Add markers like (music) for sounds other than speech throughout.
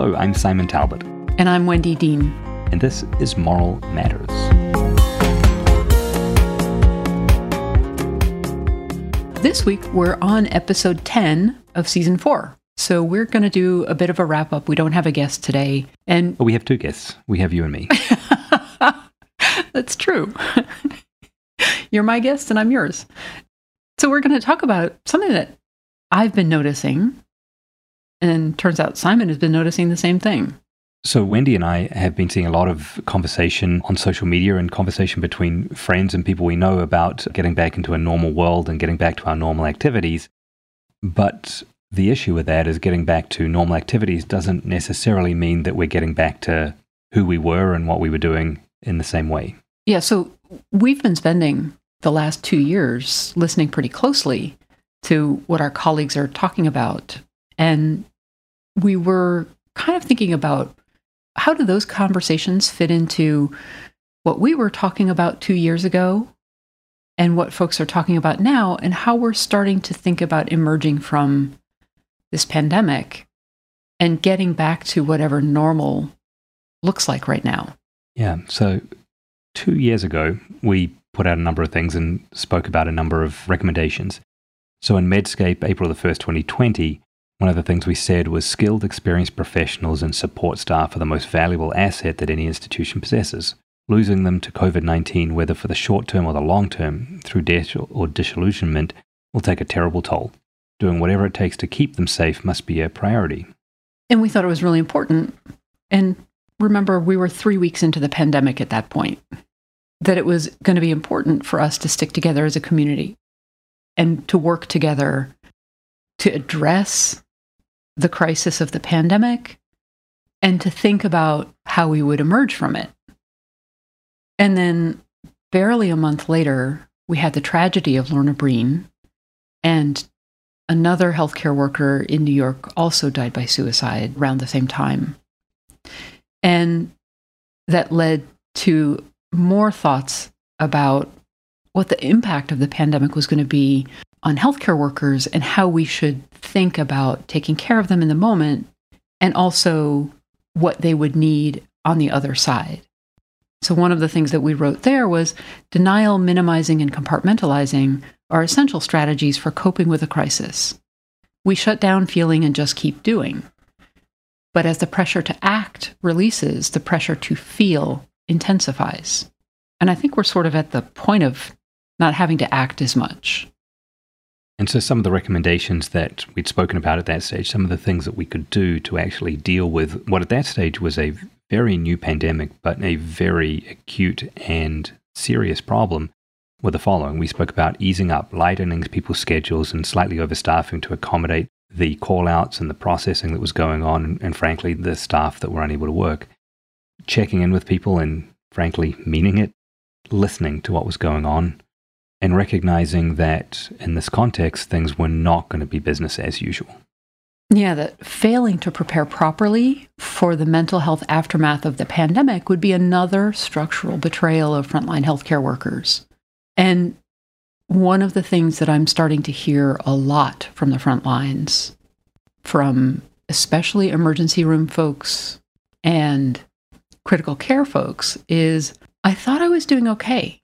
Hello, I'm Simon Talbot. And I'm Wendy Dean. And this is Moral Matters. This week, we're on episode 10 of season four. So we're going to do a bit of a wrap up. We don't have a guest today. And we have two guests. We have you and me. (laughs) That's true. (laughs) You're my guest and I'm yours. So we're going to talk about something that I've been noticing. And turns out Simon has been noticing the same thing. So, Wendy and I have been seeing a lot of conversation on social media and conversation between friends and people we know about getting back into a normal world and getting back to our normal activities. But the issue with that is getting back to normal activities doesn't necessarily mean that we're getting back to who we were and what we were doing in the same way. Yeah, so we've been spending the last two years listening pretty closely to what our colleagues are talking about. And we were kind of thinking about how do those conversations fit into what we were talking about two years ago and what folks are talking about now, and how we're starting to think about emerging from this pandemic and getting back to whatever normal looks like right now. Yeah. So, two years ago, we put out a number of things and spoke about a number of recommendations. So, in Medscape, April the 1st, 2020, one of the things we said was skilled, experienced professionals and support staff are the most valuable asset that any institution possesses. Losing them to COVID 19, whether for the short term or the long term, through death or disillusionment, will take a terrible toll. Doing whatever it takes to keep them safe must be a priority. And we thought it was really important. And remember, we were three weeks into the pandemic at that point, that it was going to be important for us to stick together as a community and to work together to address the crisis of the pandemic and to think about how we would emerge from it. And then, barely a month later, we had the tragedy of Lorna Breen, and another healthcare worker in New York also died by suicide around the same time. And that led to more thoughts about what the impact of the pandemic was going to be on healthcare workers and how we should think about taking care of them in the moment and also what they would need on the other side. So, one of the things that we wrote there was denial, minimizing, and compartmentalizing are essential strategies for coping with a crisis. We shut down feeling and just keep doing. But as the pressure to act releases, the pressure to feel intensifies. And I think we're sort of at the point of not having to act as much. And so, some of the recommendations that we'd spoken about at that stage, some of the things that we could do to actually deal with what at that stage was a very new pandemic, but a very acute and serious problem, were the following. We spoke about easing up, lightening people's schedules, and slightly overstaffing to accommodate the call outs and the processing that was going on, and, and frankly, the staff that were unable to work. Checking in with people and, frankly, meaning it, listening to what was going on and recognizing that in this context, things were not going to be business as usual. Yeah, that failing to prepare properly for the mental health aftermath of the pandemic would be another structural betrayal of frontline healthcare workers. And one of the things that I'm starting to hear a lot from the front lines, from especially emergency room folks and critical care folks, is I thought I was doing okay.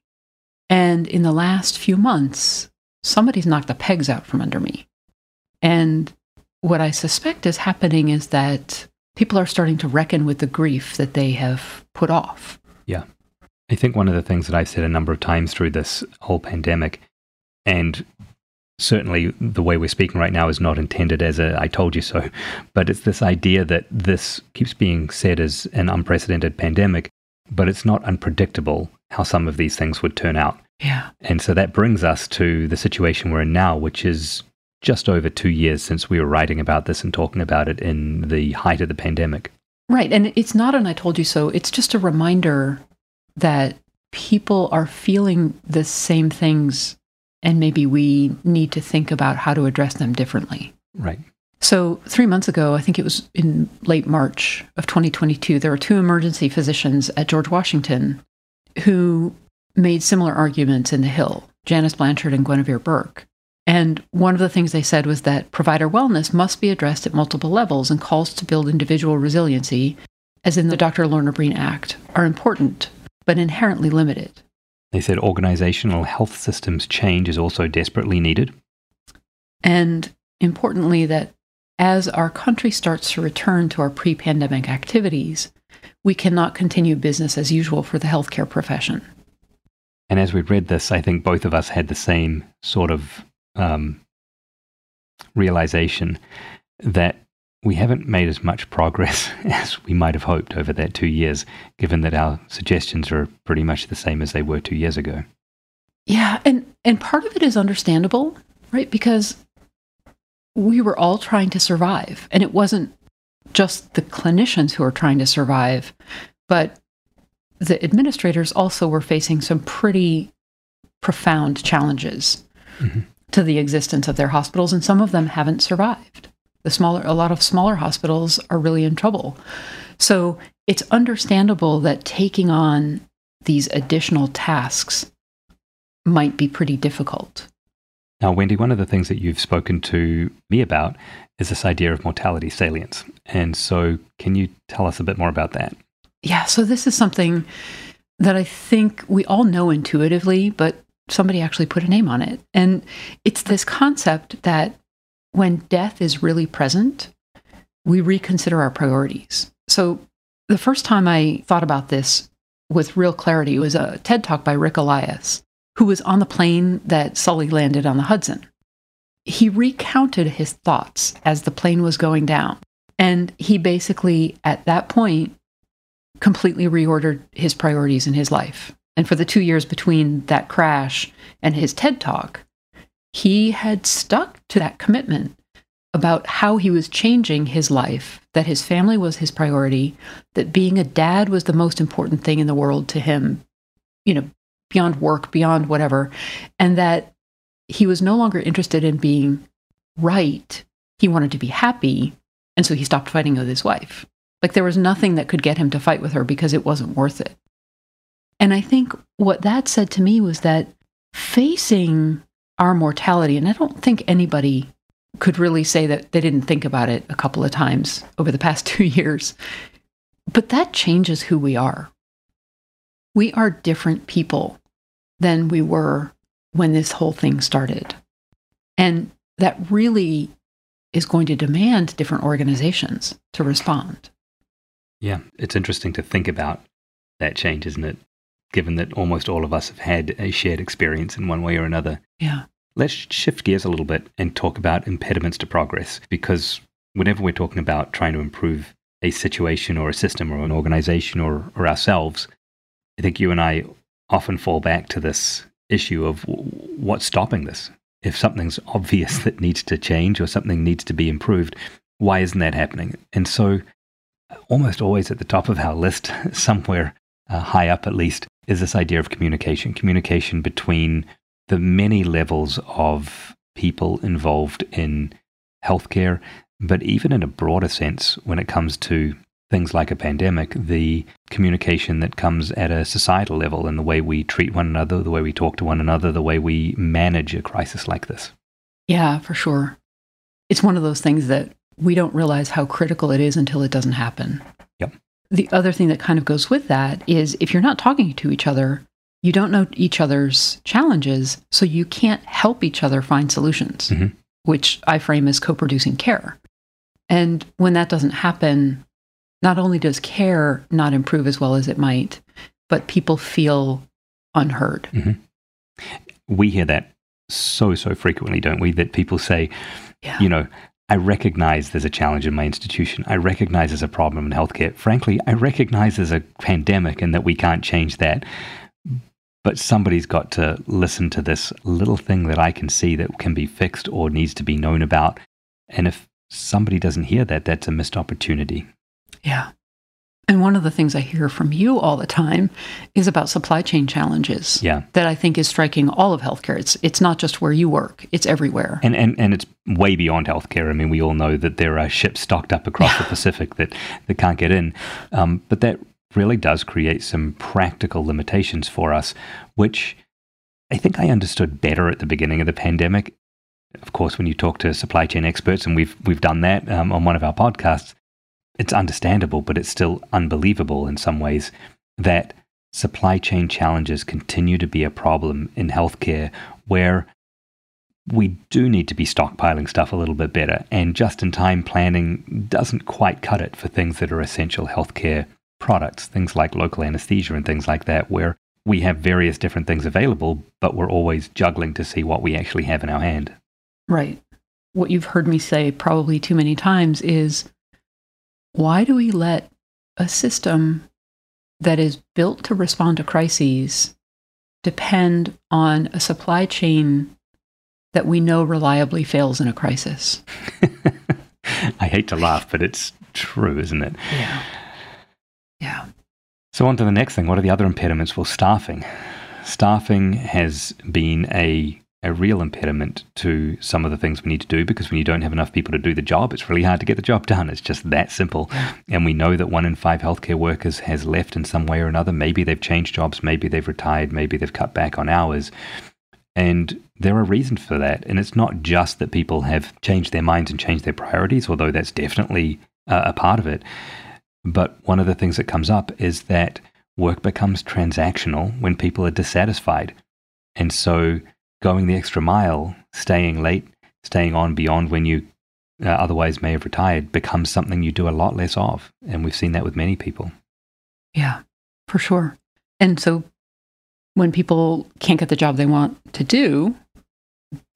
And in the last few months, somebody's knocked the pegs out from under me. And what I suspect is happening is that people are starting to reckon with the grief that they have put off. Yeah. I think one of the things that I've said a number of times through this whole pandemic, and certainly the way we're speaking right now is not intended as a I told you so, (laughs) but it's this idea that this keeps being said as an unprecedented pandemic, but it's not unpredictable how some of these things would turn out. Yeah. And so that brings us to the situation we're in now, which is just over two years since we were writing about this and talking about it in the height of the pandemic. Right. And it's not an I told you so. It's just a reminder that people are feeling the same things and maybe we need to think about how to address them differently. Right. So, three months ago, I think it was in late March of 2022, there were two emergency physicians at George Washington who made similar arguments in The Hill, Janice Blanchard and Guinevere Burke. And one of the things they said was that provider wellness must be addressed at multiple levels, and calls to build individual resiliency, as in the Dr. Lorna Breen Act, are important, but inherently limited. They said organizational health systems change is also desperately needed. And importantly, that as our country starts to return to our pre pandemic activities, we cannot continue business as usual for the healthcare profession. And as we read this, I think both of us had the same sort of um, realization that we haven't made as much progress (laughs) as we might have hoped over that two years, given that our suggestions are pretty much the same as they were two years ago. Yeah, and and part of it is understandable, right? Because we were all trying to survive, and it wasn't just the clinicians who were trying to survive, but the administrators also were facing some pretty profound challenges mm-hmm. to the existence of their hospitals, and some of them haven't survived. The smaller, a lot of smaller hospitals are really in trouble. So it's understandable that taking on these additional tasks might be pretty difficult. Now, Wendy, one of the things that you've spoken to me about is this idea of mortality salience. And so, can you tell us a bit more about that? Yeah, so this is something that I think we all know intuitively, but somebody actually put a name on it. And it's this concept that when death is really present, we reconsider our priorities. So, the first time I thought about this with real clarity was a TED talk by Ric Elias, who was on the plane that Sully landed on the Hudson. He recounted his thoughts as the plane was going down. And he basically, at that point, completely reordered his priorities in his life. And for the two years between that crash and his TED talk, he had stuck to that commitment about how he was changing his life, that his family was his priority, that being a dad was the most important thing in the world to him, you know, beyond work, beyond whatever, and that he was no longer interested in being right. He wanted to be happy. And so he stopped fighting with his wife. Like there was nothing that could get him to fight with her because it wasn't worth it. And I think what that said to me was that facing our mortality, and I don't think anybody could really say that they didn't think about it a couple of times over the past (laughs) two years, but that changes who we are. We are different people than we were when this whole thing started. And that really is going to demand different organizations to respond. Yeah, it's interesting to think about that change, isn't it? Given that almost all of us have had a shared experience in one way or another. Yeah. Let's shift gears a little bit and talk about impediments to progress because whenever we're talking about trying to improve a situation or a system or an organization or, or ourselves, I think you and I often fall back to this issue of what's stopping this. If something's obvious that needs to change or something needs to be improved, why isn't that happening? And so almost always at the top of our list, (laughs) somewhere uh, high up at least, is this idea of communication. Communication between the many levels of people involved in healthcare, but even in a broader sense, when it comes to things like a pandemic, the communication that comes at a societal level and the way we treat one another, the way we talk to one another, the way we manage a crisis like this. Yeah, for sure. It's one of those things that we don't realize how critical it is until it doesn't happen. Yep. The other thing that kind of goes with that is if you're not talking to each other, you don't know each other's challenges, so you can't help each other find solutions, mm-hmm. which I frame as co producing care. And when that doesn't happen, not only does care not improve as well as it might, but people feel unheard. Mm-hmm. We hear that so, so frequently, don't we? That people say, yeah. you know, I recognize there's a challenge in my institution. I recognize there's a problem in healthcare. Frankly, I recognize there's a pandemic and that we can't change that. But somebody's got to listen to this little thing that I can see that can be fixed or needs to be known about. And if somebody doesn't hear that, that's a missed opportunity. Yeah. And one of the things I hear from you all the time is about supply chain challenges. Yeah. That I think is striking all of healthcare. It's it's not just where you work, it's everywhere. And and, and it's way beyond healthcare. I mean, we all know that there are ships stocked up across the Pacific that, that can't get in. Um, but that really does create some practical limitations for us, which I think I understood better at the beginning of the pandemic. of course, when you talk to supply chain experts, and we've we've done that um, on one of our podcasts, it's understandable, but it's still unbelievable in some ways that supply chain challenges continue to be a problem in healthcare where we do need to be stockpiling stuff a little bit better, and just in time planning doesn't quite cut it for things that are essential healthcare products, things like local anesthesia and things like that, where we have various different things available, but we're always juggling to see what we actually have in our hand. Right. What you've heard me say probably too many times is why do we let a system that is built to respond to crises depend on a supply chain that we know reliably fails in a crisis? (laughs) I hate to laugh, but it's true, isn't it? Yeah. Yeah. So, on to the next thing. What are the other impediments? Well, staffing. Staffing has been a a real impediment to some of the things we need to do because when you don't have enough people to do the job, it's really hard to get the job (laughs) done. It's just that simple. And we know that one in five healthcare workers has left in some way or another. Maybe they've changed jobs, maybe they've retired, maybe they've cut back on hours. And there are reasons for that. And it's not just that people have changed their minds and changed their priorities, although that's definitely uh, a part of it. But one of the things that comes up is that work becomes transactional when people are dissatisfied. And so going the extra mile, staying late, staying on beyond when you uh, otherwise may have retired becomes something you do a lot less of. And we've seen that with many people. Yeah, for sure. And so when people can't get the job they want to do,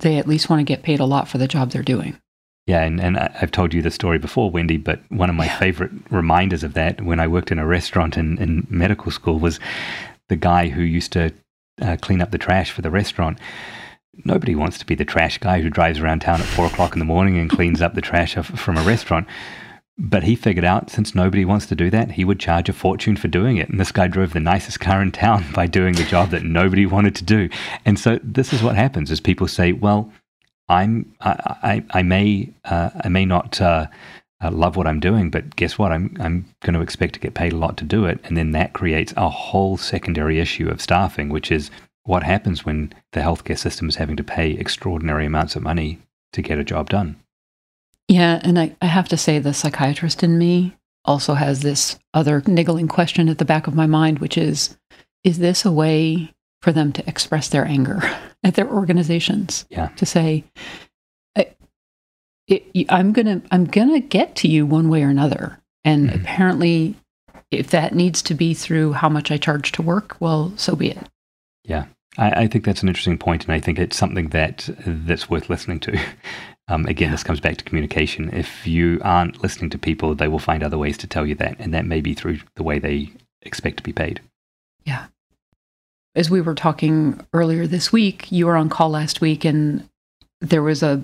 they at least want to get paid a lot for the job they're doing. Yeah, and, and I've told you the story before, Wendy, but one of my yeah. favorite reminders of that when I worked in a restaurant in, in medical school was the guy who used to uh, clean up the trash for the restaurant. Nobody wants to be the trash guy who drives around town at four o'clock in the morning and cleans up the trash from a restaurant. But he figured out since nobody wants to do that, he would charge a fortune for doing it. And this guy drove the nicest car in town (laughs) by doing the job that nobody wanted to do. And so this is what happens: is people say, "Well, I'm I I, I may uh, I may not." Uh, uh, love what I'm doing, but guess what? I'm I'm going to expect to get paid a lot to do it, and then that creates a whole secondary issue of staffing, which is what happens when the healthcare system is having to pay extraordinary amounts of money to get a job done. Yeah, and I, I have to say the psychiatrist in me also has this other niggling question at the back of my mind, which is, is this a way for them to express their anger (laughs) at their organizations? Yeah. To say, it, I'm gonna I'm gonna get to you one way or another. And mm-hmm. apparently, if that needs to be through how much I charge to work, well, so be it. Yeah, I, I think that's an interesting point, and I think it's something that that's worth listening to. (laughs) Um, again, this comes back to communication. If you aren't listening to people, they will find other ways to tell you that, and that may be through the way they expect to be paid. Yeah. As we were talking earlier this week, you were on call last week, and there was a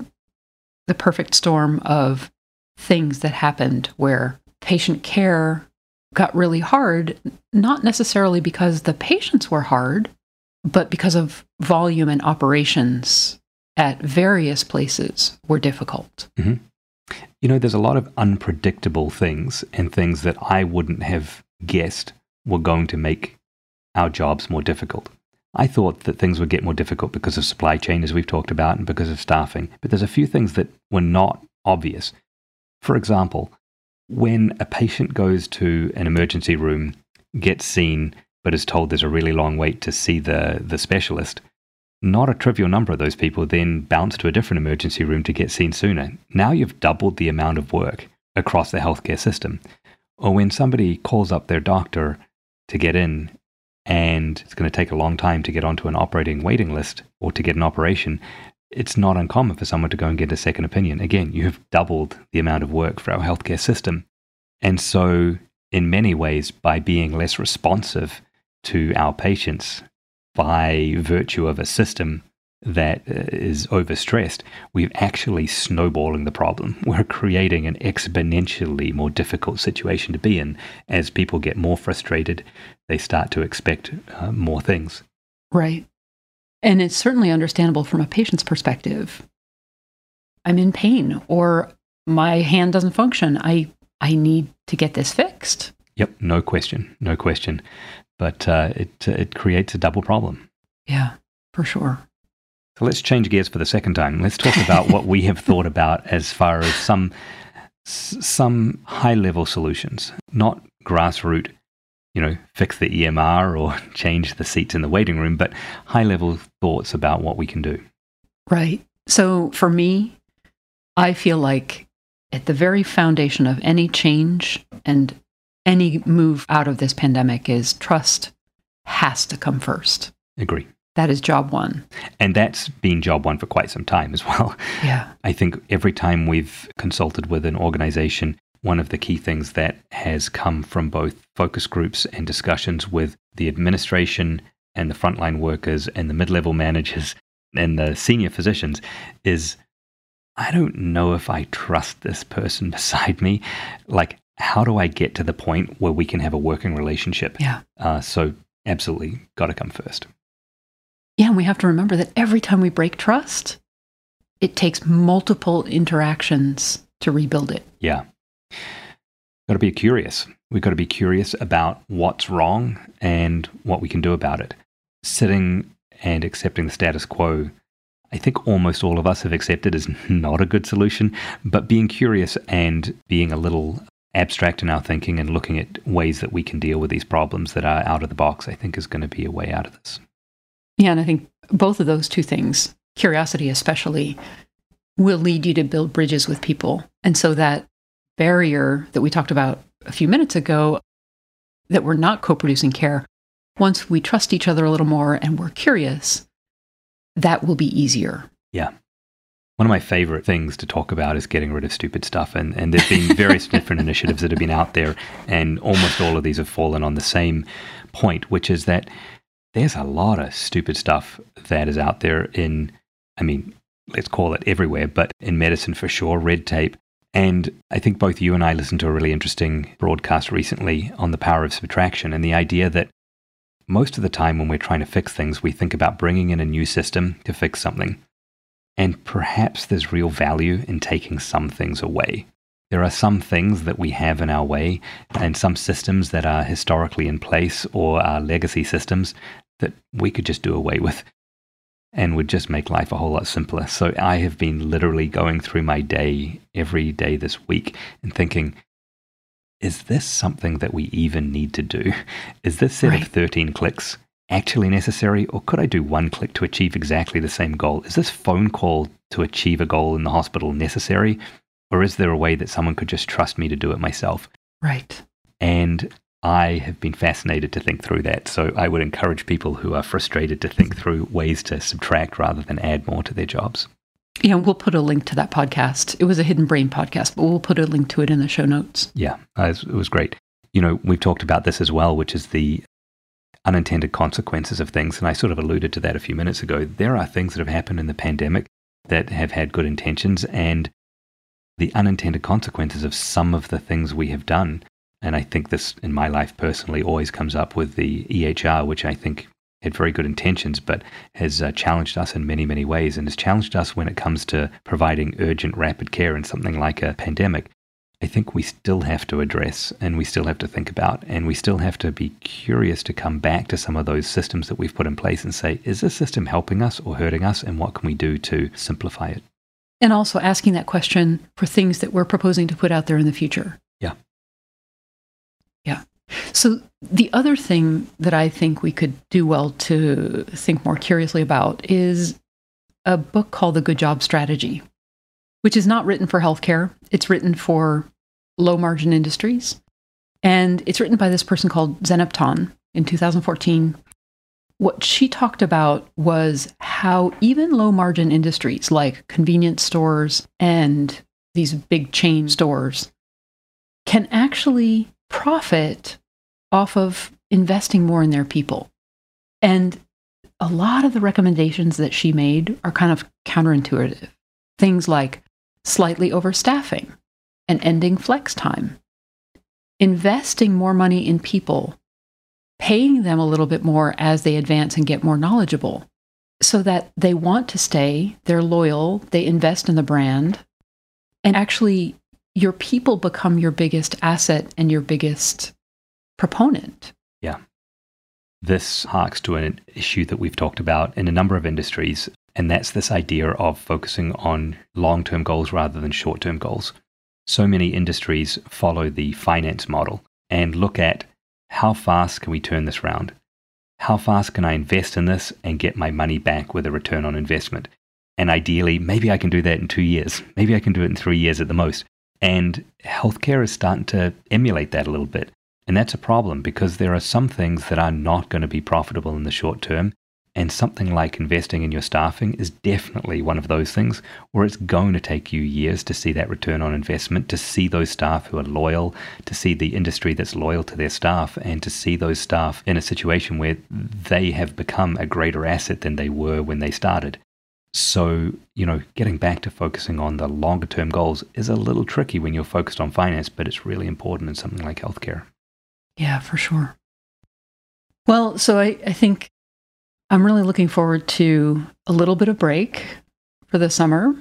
the perfect storm of things that happened where patient care got really hard, not necessarily because the patients were hard, but because of volume and operations at various places were difficult. Mm-hmm. You know, there's a lot of unpredictable things and things that I wouldn't have guessed were going to make our jobs more difficult. I thought that things would get more difficult because of supply chain, as we've talked about, and because of staffing. But there's a few things that were not obvious. For example, when a patient goes to an emergency room, gets seen, but is told there's a really long wait to see the, the specialist, not a trivial number of those people then bounce to a different emergency room to get seen sooner. Now you've doubled the amount of work across the healthcare system. Or when somebody calls up their doctor to get in and it's going to take a long time to get onto an operating waiting list or to get an operation, it's not uncommon for someone to go and get a second opinion. Again, you have doubled the amount of work for our healthcare system. And so, in many ways, by being less responsive to our patients by virtue of a system that uh, overstressed, we're actually snowballing the problem. (laughs) We're creating an exponentially more difficult situation to be in. As people get more frustrated, they start to expect uh, more things. Right. And it's certainly understandable from a patient's perspective. I'm in pain or my hand doesn't function. I I need to get this fixed. Yep, no question, no question. But uh, it it creates a double problem. Yeah, for sure. So let's change gears for the second time. Let's talk about what we have thought about as far as some some high level solutions, not grassroots, you know, fix the EMR or (laughs) change the seats in the waiting room, but high level thoughts about what we can do. Right. So for me, I feel like at the very foundation of any change and any move out of this pandemic is trust has to come first. Agree. That is job one. And that's been job one for quite some time as well. Yeah. (laughs) I think every time we've consulted with an organization, one of the key things that has come from both focus groups and discussions with the administration and the frontline workers and the mid level managers and the senior physicians is I don't know if I trust this person (laughs) beside me. Like, how do I get to the point where we can have a working relationship? Yeah. Uh, so, absolutely, got to come first. Yeah, and we have to remember that every time we break trust, it takes multiple interactions to rebuild it. Yeah. Got to be curious. We've got to be curious about what's wrong and what we can do about it. Sitting and accepting the status quo, I think almost all of us have accepted is (laughs) not a good solution, but being curious and being a little abstract in our thinking and looking at ways that we can deal with these problems that are out of the box, I think is going to be a way out of this. Yeah, and I think both of those two things, curiosity especially, will lead you to build bridges with people. And so that barrier that we talked about a few minutes ago, that we're not co producing care, once we trust each other a little more and we're curious, that will be easier. Yeah. One of my favorite things to talk about is getting rid of stupid stuff. And, and there's been various different (laughs) initiatives that have been out there, and almost all of these have fallen on the same point, which is that there's a lot of stupid stuff that is out there in, I mean, let's call it everywhere, but in medicine for sure, red tape. And I think both you and I listened to a really interesting broadcast recently on the power of subtraction and the idea that most of the time when we're trying to fix things, we think about bringing in a new system to fix something. And perhaps there's real value in taking some things away. There are some things that we have in our way and some systems that are historically in place or are legacy systems that we could just do away with and would just make life a whole lot simpler. So I have been literally going through my day every day this week and thinking, is this something that we even need to do? Is this set Right. of 13 clicks actually necessary? Or could I do one click to achieve exactly the same goal? Is this phone call to achieve a goal in the hospital necessary? Or is there a way that someone could just trust me to do it myself? Right. And I have been fascinated to think through that. So I would encourage people who are frustrated to think through ways to subtract rather than add more to their jobs. Yeah, we'll put a link to that podcast. It was a Hidden Brain podcast, but we'll put a link to it in the show notes. Yeah, uh, it was great. You know, we've talked about this as well, which is the unintended consequences of things. And I sort of alluded to that a few minutes ago. There are things that have happened in the pandemic that have had good intentions and the unintended consequences of some of the things we have done. And I think this in my life personally always comes up with the EHR, which I think had very good intentions, but has uh, challenged us in many, many ways and has challenged us when it comes to providing urgent, rapid care in something like a pandemic. I think we still have to address and we still have to think about and we still have to be curious to come back to some of those systems that we've put in place and say, is this system helping us or hurting us? And what can we do to simplify it? And also asking that question for things that we're proposing to put out there in the future. Yeah. So, the other thing that I think we could do well to think more curiously about is a book called The Good Job Strategy, which is not written for healthcare. It's written for low margin industries. And it's written by this person called Zeynep Ton in 2014. What she talked about was how even low margin industries like convenience stores and these big chain stores can actually profit off of investing more in their people. And a lot of the recommendations that she made are kind of counterintuitive. Things like slightly overstaffing and ending flex time, investing more money in people, paying them a little bit more as they advance and get more knowledgeable so that they want to stay, they're loyal, they invest in the brand, and actually your people become your biggest asset and your biggest proponent. Yeah. This harks to an issue that we've talked about in a number of industries And that's this idea of focusing on long term goals rather than short term goals. So many industries follow the finance model and look at how fast can we turn this round? How fast can I invest in this and get my money back with a return on investment? And ideally, maybe I can do that in two years. Maybe I can do it in three years at the most. And healthcare is starting to emulate that a little bit. And that's a problem because there are some things that are not going to be profitable in the short term. And something like investing in your staffing is definitely one of those things where it's going to take you years to see that return on investment, to see those staff who are loyal, to see the industry that's loyal to their staff, and to see those staff in a situation where they have become a greater asset than they were when they started. So, you know, getting back to focusing on the longer term goals is a little tricky when you're focused on finance, but it's really important in something like healthcare. Yeah, for sure. Well, so I, I think I'm really looking forward to a little bit of break for the summer,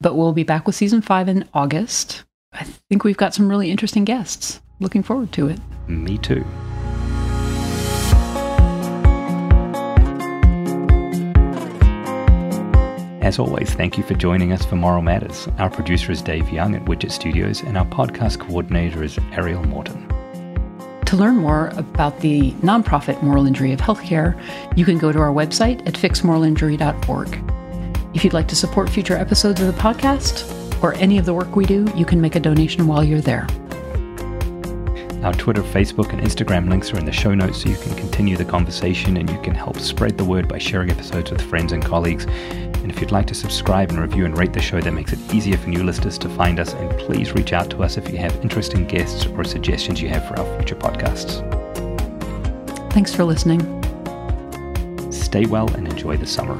but we'll be back with season five in August. I think we've got some really interesting guests. Looking forward to it. Me too. As always, thank you for joining us for Moral Matters. Our producer is Dave Young at Widget Studios, and our podcast coordinator is Ariel Morton. To learn more about the nonprofit Moral Injury of Healthcare, you can go to our website at fixmoralinjury.org. If you'd like to support future episodes of the podcast or any of the work we do, you can make a donation while you're there. Our Twitter, Facebook, and Instagram links are in the show notes so you can continue the conversation and you can help spread the word by sharing episodes with friends and colleagues. And if you'd like to subscribe and review and rate the show, that makes it easier for new listeners to find us. And please reach out to us if you have interesting guests or suggestions you have for our future podcasts. Thanks for listening. Stay well and enjoy the summer.